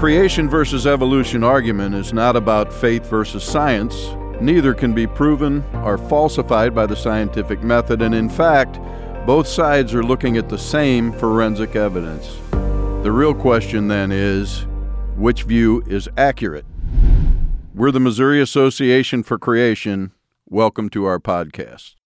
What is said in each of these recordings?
creation versus evolution argument is not about faith versus science. Neither can be proven or falsified by the scientific method, and in fact, both sides are looking at the same forensic evidence. The real question then is which view is accurate? We're the Missouri Association for Creation. Welcome to our podcast.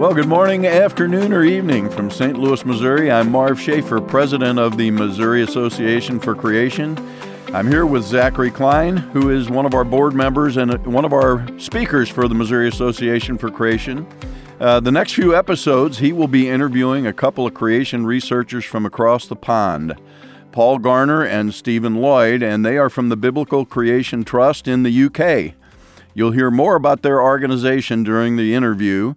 Well, good morning, afternoon, or evening from St. Louis, Missouri. I'm Marv Schaefer, president of the Missouri Association for Creation. I'm here with Zachary Klein, who is one of our board members and one of our speakers for the Missouri Association for Creation. Uh, the next few episodes, he will be interviewing a couple of creation researchers from across the pond. Paul Garner and Stephen Lloyd, and they are from the Biblical Creation Trust in the UK. You'll hear more about their organization during the interview.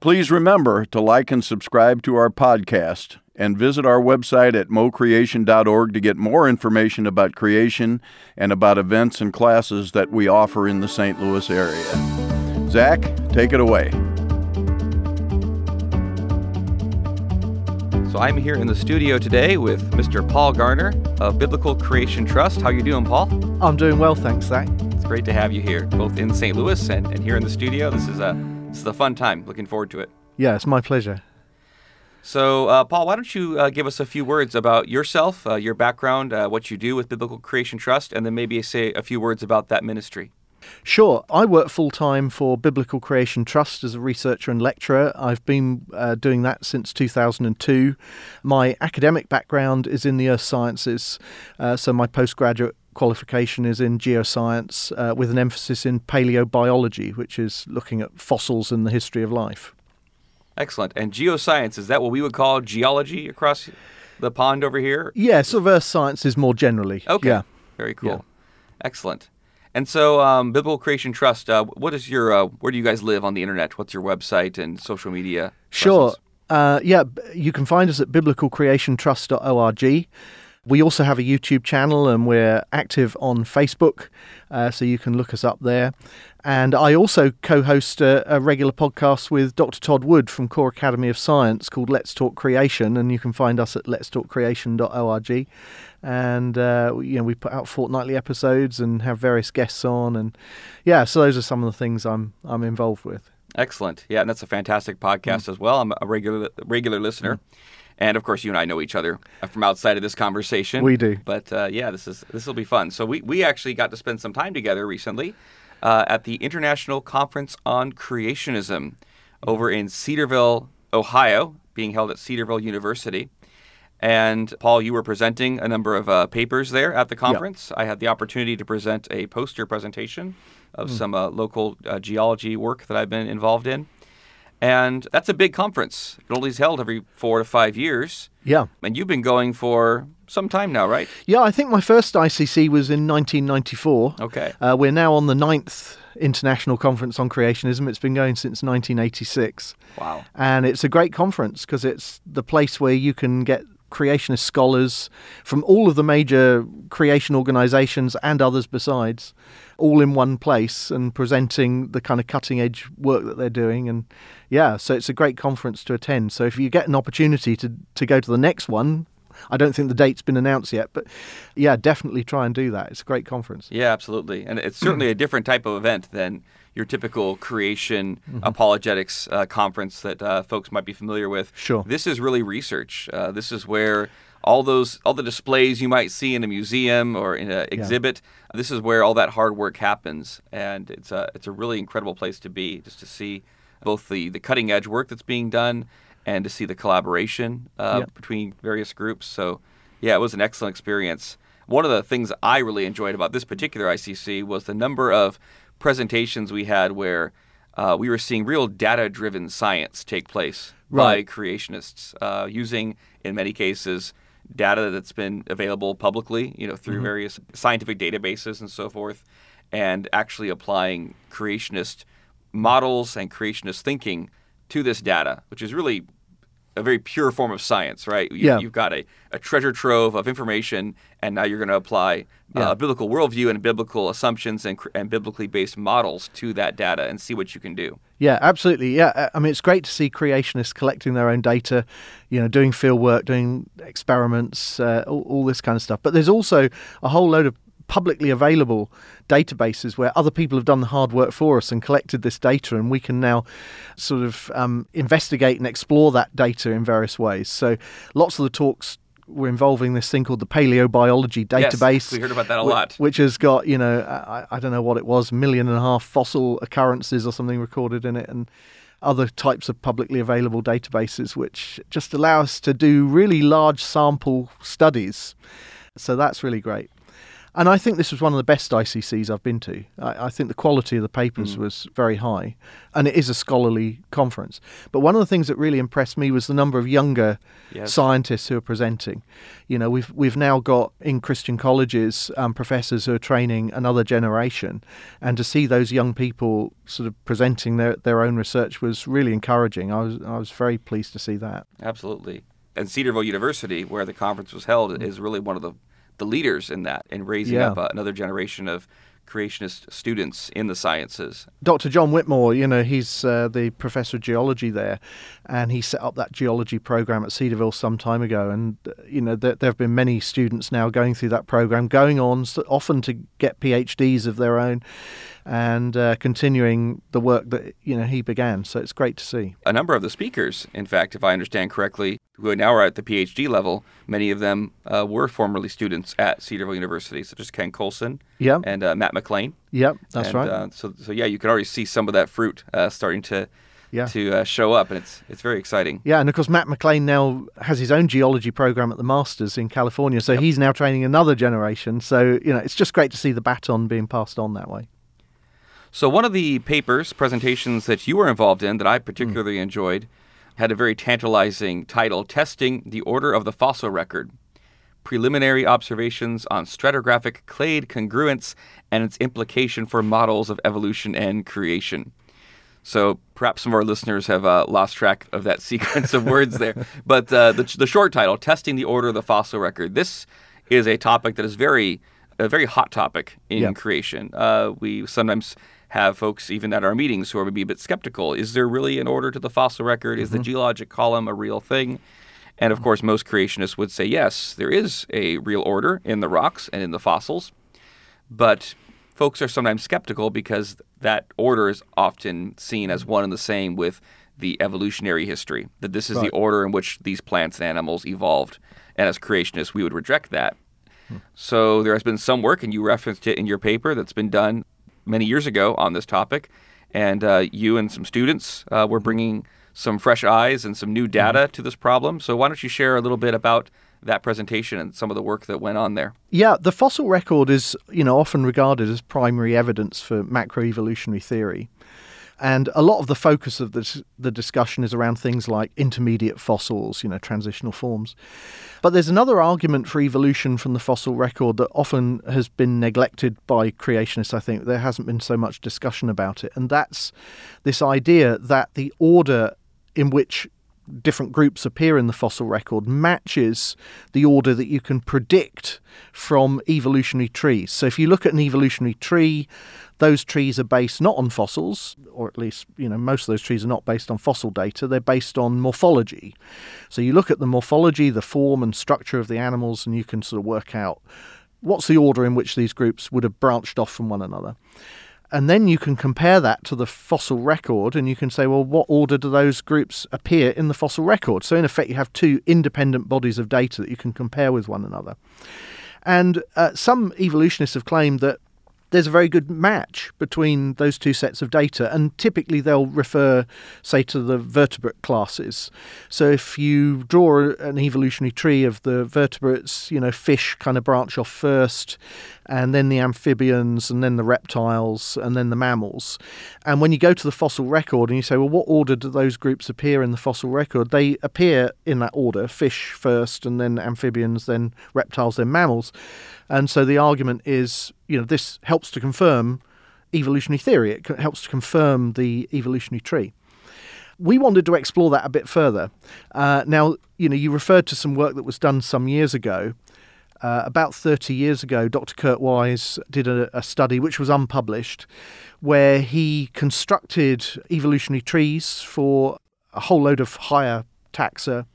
Please remember to like and subscribe to our podcast and visit our website at mocreation.org to get more information about creation and about events and classes that we offer in the St. Louis area. Zach, take it away. So I'm here in the studio today with Mr. Paul Garner of Biblical Creation Trust. How you doing, Paul? I'm doing well, thanks, Zach. It's great to have you here, both in St. Louis and, and here in the studio. This is a this is a fun time. Looking forward to it. Yeah, it's my pleasure. So, uh, Paul, why don't you uh, give us a few words about yourself, uh, your background, uh, what you do with Biblical Creation Trust, and then maybe say a few words about that ministry. Sure. I work full time for Biblical Creation Trust as a researcher and lecturer. I've been uh, doing that since 2002. My academic background is in the earth sciences, uh, so my postgraduate qualification is in geoscience uh, with an emphasis in paleobiology, which is looking at fossils and the history of life. Excellent. And geoscience, is that what we would call geology across the pond over here? Yeah, sort of earth sciences more generally. Okay. Yeah. Very cool. Yeah. Excellent. And so, um, Biblical Creation Trust, uh, what is your, uh, where do you guys live on the internet? What's your website and social media? Sure. Uh, yeah, you can find us at biblicalcreationtrust.org. We also have a YouTube channel and we're active on Facebook, uh, so you can look us up there. And I also co host a, a regular podcast with Dr. Todd Wood from Core Academy of Science called Let's Talk Creation, and you can find us at letstalkcreation.org. And, uh, you know, we put out fortnightly episodes and have various guests on. And yeah, so those are some of the things I'm, I'm involved with. Excellent. Yeah, and that's a fantastic podcast Mm. as well. I'm a regular regular listener, and of course, you and I know each other from outside of this conversation. We do. But uh, yeah, this is this will be fun. So we we actually got to spend some time together recently uh, at the International Conference on Creationism over in Cedarville, Ohio, being held at Cedarville University. And Paul, you were presenting a number of uh, papers there at the conference. I had the opportunity to present a poster presentation of some uh, local uh, geology work that I've been involved in. And that's a big conference. It only is held every four to five years. Yeah. And you've been going for some time now, right? Yeah, I think my first ICC was in 1994. Okay. Uh, we're now on the ninth International Conference on Creationism. It's been going since 1986. Wow. And it's a great conference because it's the place where you can get creationist scholars from all of the major creation organizations and others besides, all in one place and presenting the kind of cutting edge work that they're doing. And yeah, so it's a great conference to attend. So if you get an opportunity to, to go to the next one, I don't think the date's been announced yet, but yeah, definitely try and do that. It's a great conference. Yeah, absolutely. And it's certainly a different type of event than your typical creation apologetics uh, conference that uh, folks might be familiar with. Sure. This is really research. Uh, this is where all those all the displays you might see in a museum or in an exhibit. This is where all that hard work happens, and it's a it's a really incredible place to be, just to see both the the cutting edge work that's being done and to see the collaboration uh, between various groups. So, yeah, it was an excellent experience. One of the things I really enjoyed about this particular ICC was the number of presentations we had where uh, we were seeing real data driven science take place Right. by creationists uh, using, in many cases, data that's been available publicly, you know, through various scientific databases and so forth, and actually applying creationist models and creationist thinking to this data, which is really a very pure form of science, right? You, Yeah. You've got a, a treasure trove of information, and now you're going to apply uh, a biblical worldview and biblical assumptions and, and biblically based models to that data and see what you can do. Yeah, absolutely. Yeah, uh, I mean, it's great to see creationists collecting their own data, you know, doing field work, doing experiments, uh, all, all this kind of stuff. But there's also a whole load of publicly available databases where other people have done the hard work for us and collected this data, and we can now sort of um, investigate and explore that data in various ways. So, lots of the talks were involving this thing called the paleobiology database. Yes, we heard about that a which, lot. Which has got, you know, I, I don't know what it was, million and a half fossil occurrences or something recorded in it, and other types of publicly available databases, which just allow us to do really large sample studies. So that's really great. And I think this was one of the best ICCs I've been to. I, I think the quality of the papers Mm. was very high, and it is a scholarly conference. But one of the things that really impressed me was the number of younger Yes. scientists who are presenting. You know, we've we've now got in Christian colleges um, professors who are training another generation, and to see those young people sort of presenting their, their own research was really encouraging. I was I was very pleased to see that. Absolutely. And Cedarville University, where the conference was held, is really one of the, the leaders in that, in raising Yeah. up uh, another generation of creationist students in the sciences. Dr. John Whitmore, you know, he's uh, the professor of geology there, and he set up that geology program at Cedarville some time ago. And, uh, you know, there, there have been many students now going through that program, going on often to get PhDs of their own and uh, continuing the work that, you know, he began. So it's great to see. A number of the speakers, in fact, if I understand correctly, who now are at the PhD level, many of them uh, were formerly students at Cedarville University, such as Ken Coulson Yeah, and uh, Matt McLain. yeah, that's And, right. Uh, so, so yeah, you can already see some of that fruit uh, starting to Yeah. to uh, show up, and it's it's very exciting. Yeah, and of course, Matt McLain now has his own geology program at the Masters in California. So he's now training another generation. So, you know, it's just great to see the baton being passed on that way. So one of the papers, presentations that you were involved in that I particularly enjoyed, had a very tantalizing title, Testing the Order of the Fossil Record. Preliminary observations on stratigraphic clade congruence and its implication for models of evolution and creation. So perhaps some of our listeners have uh, lost track of that sequence of words there. But uh, the, the short title, Testing the Order of the Fossil Record, this is a topic that is very, a very hot topic in Yeah. creation. Uh, we sometimes have folks, even at our meetings, who are maybe a bit skeptical. Is there really an order to the fossil record? Is the mm-hmm. geologic column a real thing? And of mm-hmm. course, most creationists would say yes, there is a real order in the rocks and in the fossils. But folks are sometimes skeptical because that order is often seen as one and the same with the evolutionary history, that this is the order in which these plants and animals evolved. And as creationists, we would reject that. Hmm. So there has been some work, and you referenced it in your paper, that's been done many years ago on this topic. And uh, you and some students uh, were bringing some fresh eyes and some new data to this problem. So why don't you share a little bit about that presentation and some of the work that went on there? Yeah, the fossil record is, you know, often regarded as primary evidence for macroevolutionary theory. And a lot of the focus of the, the discussion is around things like intermediate fossils, you know, transitional forms. But there's another argument for evolution from the fossil record that often has been neglected by creationists, I think. There hasn't been so much discussion about it. And that's this idea that the order in which different groups appear in the fossil record matches the order that you can predict from evolutionary trees. So if you look at an evolutionary tree, those trees are based not on fossils, or at least, you know, most of those trees are not based on fossil data, they're based on morphology. So you look at the morphology, the form and structure of the animals, and you can sort of work out what's the order in which these groups would have branched off from one another. And then you can compare that to the fossil record and you can say, well, what order do those groups appear in the fossil record? So, in effect, you have two independent bodies of data that you can compare with one another. And uh, some evolutionists have claimed that there's a very good match between those two sets of data, and typically they'll refer, say, to the vertebrate classes. So if you draw an evolutionary tree of the vertebrates, you know, fish kind of branch off first, and then the amphibians, and then the reptiles, and then the mammals. And when you go to the fossil record and you say, well, what order do those groups appear in the fossil record? They appear in that order fish first, and then amphibians, then reptiles, then mammals. And so the argument is, you know, this helps to confirm evolutionary theory. It helps to confirm the evolutionary tree. We wanted to explore that a bit further. Uh, now, you know, you referred to some work that was done some years ago. Uh, about 30 years ago, Dr. Kurt Wise did a, a study which was unpublished where he constructed evolutionary trees for a whole load of higher taxa,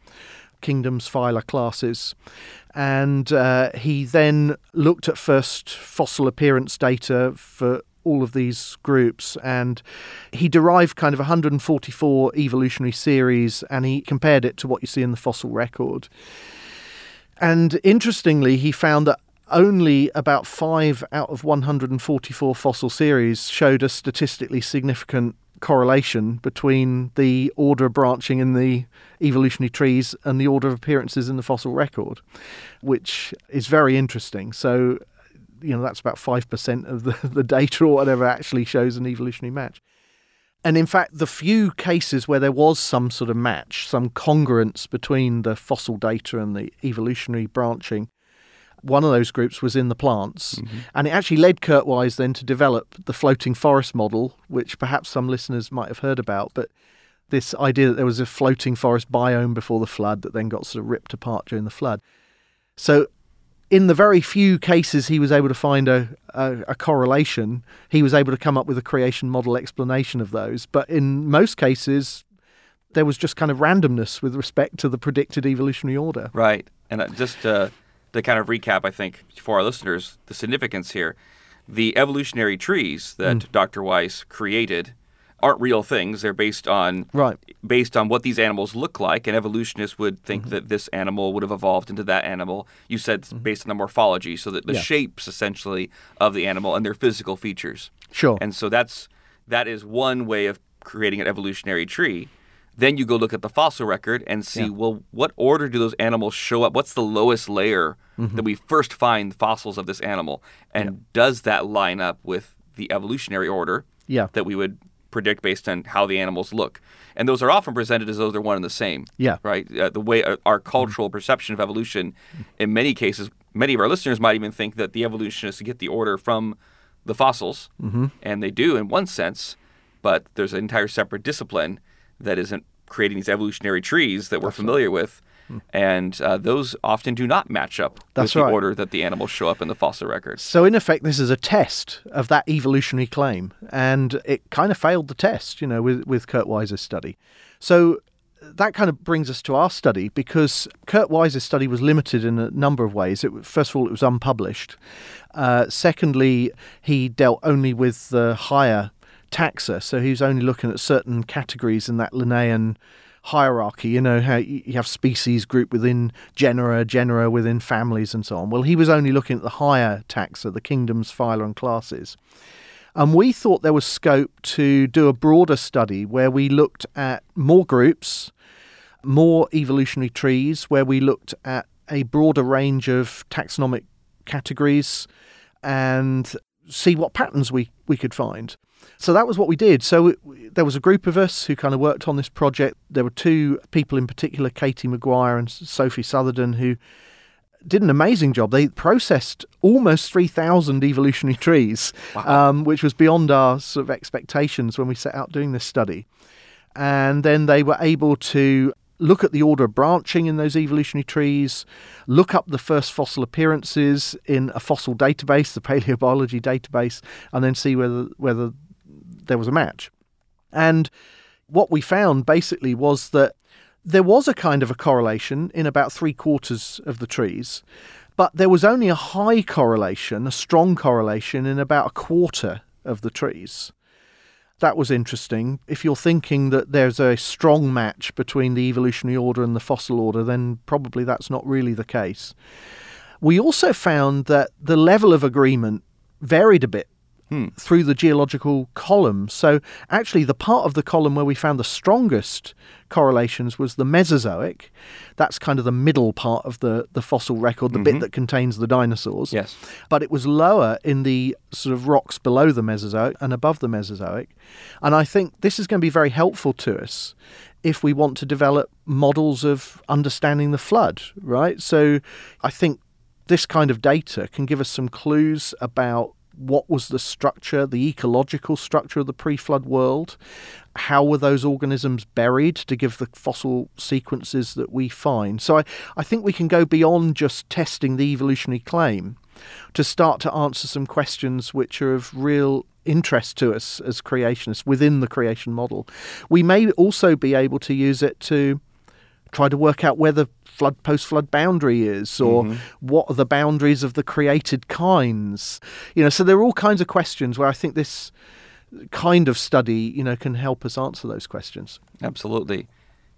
kingdoms, phyla, classes. And uh, he then looked at first fossil appearance data for all of these groups and he derived kind of 144 evolutionary series and he compared it to what you see in the fossil record. And interestingly, he found that only about five out of 144 fossil series showed a statistically significant correlation between the order of branching in the evolutionary trees and the order of appearances in the fossil record, which is very interesting. So, you know, that's about 5% of the, the data or whatever actually shows an evolutionary match. And in fact, the few cases where there was some sort of match, some congruence between the fossil data and the evolutionary branching, one of those groups was in the plants. Mm-hmm. And it actually led Kurt Wise then to develop the floating forest model, which perhaps some listeners might have heard about. But this idea that there was a floating forest biome before the flood that then got sort of ripped apart during the flood. So in the very few cases he was able to find a, a, a, correlation, he was able to come up with a creation model explanation of those. But in most cases, there was just kind of randomness with respect to the predicted evolutionary order. Right. And uh, just uh, to kind of recap, I think, for our listeners, the significance here the evolutionary trees that mm. Dr. Wise created aren't real things. They're based on right. based on what these animals look like, and evolutionists would think mm-hmm. that this animal would have evolved into that animal. You said mm-hmm. based on the morphology, so that the yeah. shapes essentially of the animal and their physical features. Sure. And so that's that is one way of creating an evolutionary tree. Then you go look at the fossil record and see, yeah. well, what order do those animals show up? What's the lowest layer mm-hmm. that we first find fossils of this animal? And yeah. does that line up with the evolutionary order yeah. that we would predict based on how the animals look. And those are often presented as though they're one and the same. Yeah. Right? Uh, the way uh, our cultural perception of evolution, in many cases, many of our listeners might even think that the evolutionists get the order from the fossils, mm-hmm. and they do in one sense, but there's an entire separate discipline that isn't creating these evolutionary trees that we're That's familiar right. with and uh, those often do not match up That's with the right. order that the animals show up in the fossil record. So, in effect, this is a test of that evolutionary claim, and it kind of failed the test, you know, with with Kurt Wise's study. So. That kind of brings us to our study because Kurt Wise's study was limited in a number of ways. It, first of all, it was unpublished. Uh, secondly, he dealt only with the higher taxa, so he was only looking at certain categories in that Linnaean hierarchy. You know how you have species group within genera, genera within families, and so on. Well, he was only looking at the higher taxa, the kingdoms, phyla, and classes. And we thought there was scope to do a broader study where we looked at more groups, more evolutionary trees, where we looked at a broader range of taxonomic categories and see what patterns we, we could find. So that was what we did. So it, there was a group of us who kind of worked on this project. There were two people in particular, Katie McGuire and Sophie Sutherden, who did an amazing job. They processed almost 3,000 evolutionary trees, wow. um, which was beyond our sort of expectations when we set out doing this study. And then they were able to look at the order of branching in those evolutionary trees, look up the first fossil appearances in a fossil database, the paleobiology database, and then see whether whether there was a match. And what we found basically was that there was a kind of a correlation in about three quarters of the trees, but there was only a high correlation, a strong correlation, in about a quarter of the trees. That was interesting. If you're thinking that there's a strong match between the evolutionary order and the fossil order, then probably that's not really the case. We also found that the level of agreement varied a bit hmm. through the geological column. So, actually, the part of the column where we found the strongest correlations was the Mesozoic. That's kind of the middle part of the, the fossil record, the mm-hmm. bit that contains the dinosaurs. Yes. But it was lower in the sort of rocks below the Mesozoic and above the Mesozoic. And I think this is going to be very helpful to us if we want to develop models of understanding the flood, right? So I think this kind of data can give us some clues about what was the structure, the ecological structure of the pre flood world? How were those organisms buried to give the fossil sequences that we find? So I, I think we can go beyond just testing the evolutionary claim to start to answer some questions which are of real interest to us as creationists within the creation model. We may also be able to use it to try to work out where the flood post flood boundary is or mm-hmm. what are the boundaries of the created kinds you know so there are all kinds of questions where i think this kind of study you know can help us answer those questions absolutely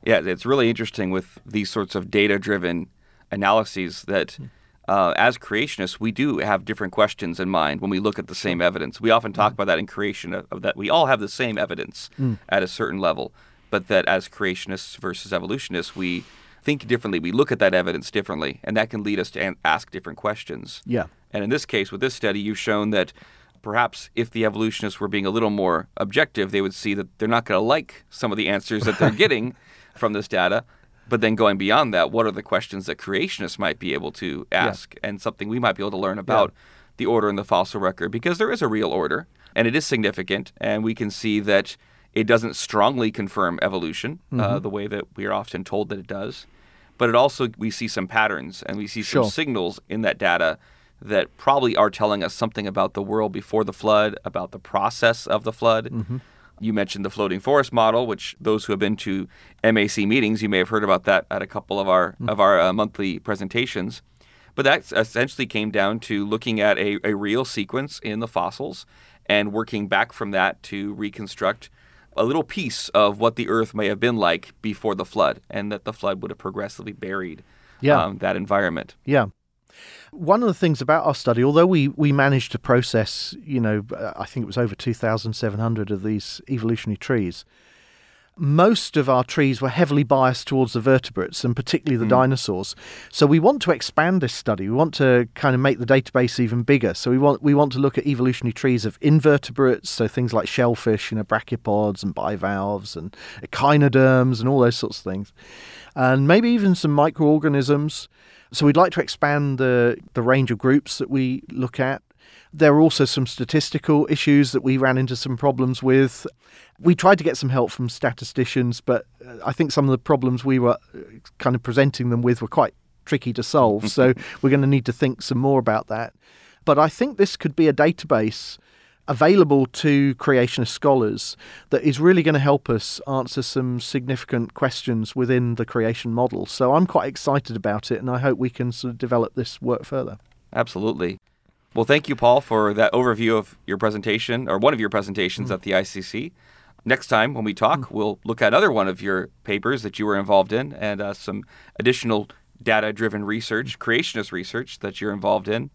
yeah it's really interesting with these sorts of data driven analyses that hmm uh, as creationists, we do have different questions in mind when we look at the same evidence. We often talk mm. about that in creation, of, of that we all have the same evidence mm. at a certain level, but that as creationists versus evolutionists, we think differently. We look at that evidence differently, and that can lead us to ask different questions. Yeah. And in this case, with this study, you've shown that perhaps if the evolutionists were being a little more objective, they would see that they're not going to like some of the answers that they're getting from this data, but then going beyond that, what are the questions that creationists might be able to ask yeah. and something we might be able to learn about yeah. the order in the fossil record? Because there is a real order and it is significant, and we can see that it doesn't strongly confirm evolution uh, mm-hmm. uh, the way that we are often told that it does. But it also, we see some patterns and we see some sure. signals in that data that probably are telling us something about the world before the flood, about the process of the flood. Mm-hmm you mentioned the floating forest model, which those who have been to MAC meetings, you may have heard about that at a couple of our mm. of our uh, monthly presentations. But that essentially came down to looking at a, a real sequence in the fossils and working back from that to reconstruct a little piece of what the Earth may have been like before the flood, and that the flood would have progressively buried yeah. um, that environment. Yeah. One of the things about our study, although we, we managed to process, you know, I think it was over 2,700 of these evolutionary trees, most of our trees were heavily biased towards the vertebrates and particularly the mm. dinosaurs. So we want to expand this study. We want to kind of make the database even bigger. So we want we want to look at evolutionary trees of invertebrates, so things like shellfish, you know, brachiopods and bivalves and echinoderms and all those sorts of things. And maybe even some microorganisms so we'd like to expand the, the range of groups that we look at. There are also some statistical issues that we ran into some problems with. We tried to get some help from statisticians, but uh, I think some of the problems we were uh, kind of presenting them with were quite tricky to solve. so we're going to need to think some more about that. But I think this could be a database available to creationist scholars that is really going to help us answer some significant questions within the creation model. So I'm quite excited about it, and I hope we can sort of develop this work further. Absolutely. Well, thank you, Paul, for that overview of your presentation, or one of your presentations mm. at the ICC. Next time when we talk, mm. we'll look at another one of your papers that you were involved in and uh, some additional data driven research, creationist research that you're involved in.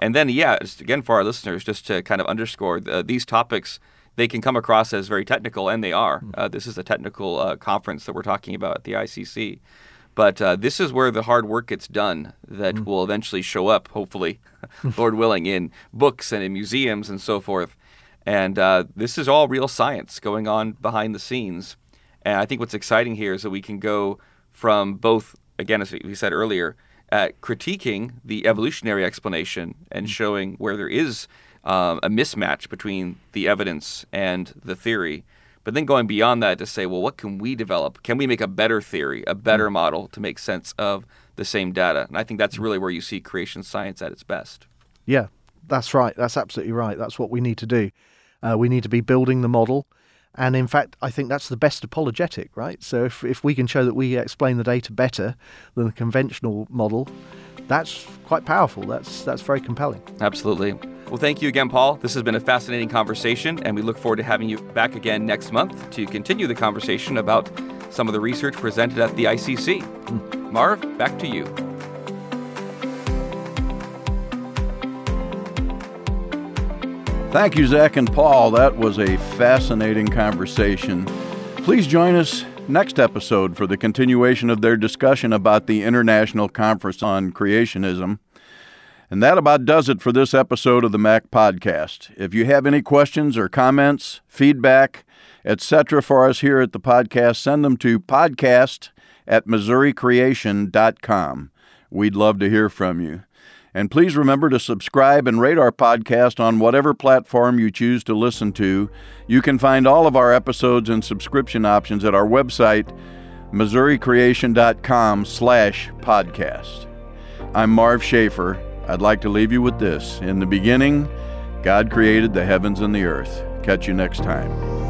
And then, yeah, again, for our listeners, just to kind of underscore uh, these topics, they can come across as very technical, and they are. Hmm. Uh, this is a technical uh, conference that we're talking about at the ICC. But uh, this is where the hard work gets done that mm. will eventually show up, hopefully, Lord willing, in books and in museums and so forth. And uh, this is all real science going on behind the scenes. And I think what's exciting here is that we can go from both, again, as we said earlier, at critiquing the evolutionary explanation and mm. showing where there is um, a mismatch between the evidence and the theory. But then going beyond that to say, well, what can we develop? Can we make a better theory, a better mm. model to make sense of the same data? And I think that's mm. really where you see creation science at its best. Yeah, that's right. That's absolutely right. That's what we need to do. Uh, we need to be building the model. And in fact, I think that's the best apologetic, right? So if, if we can show that we explain the data better than the conventional model, that's quite powerful. That's that's very compelling. Absolutely. Well, thank you again, Paul. This has been a fascinating conversation, and we look forward to having you back again next month to continue the conversation about some of the research presented at the ICC. Mm. Marv, back to you. Thank you, Zach and Paul. That was a fascinating conversation. Please join us next episode for the continuation of their discussion about the International Conference on Creationism. And that about does it for this episode of the Mac Podcast. If you have any questions or comments, feedback, etc., for us here at the podcast, send them to podcast at missouricreation.com. We'd love to hear from you. And please remember to subscribe and rate our podcast on whatever platform you choose to listen to. You can find all of our episodes and subscription options at our website, missouricreation.com slash podcast. I'm Marv Schaefer. I'd like to leave you with this. In the beginning, God created the heavens and the earth. Catch you next time.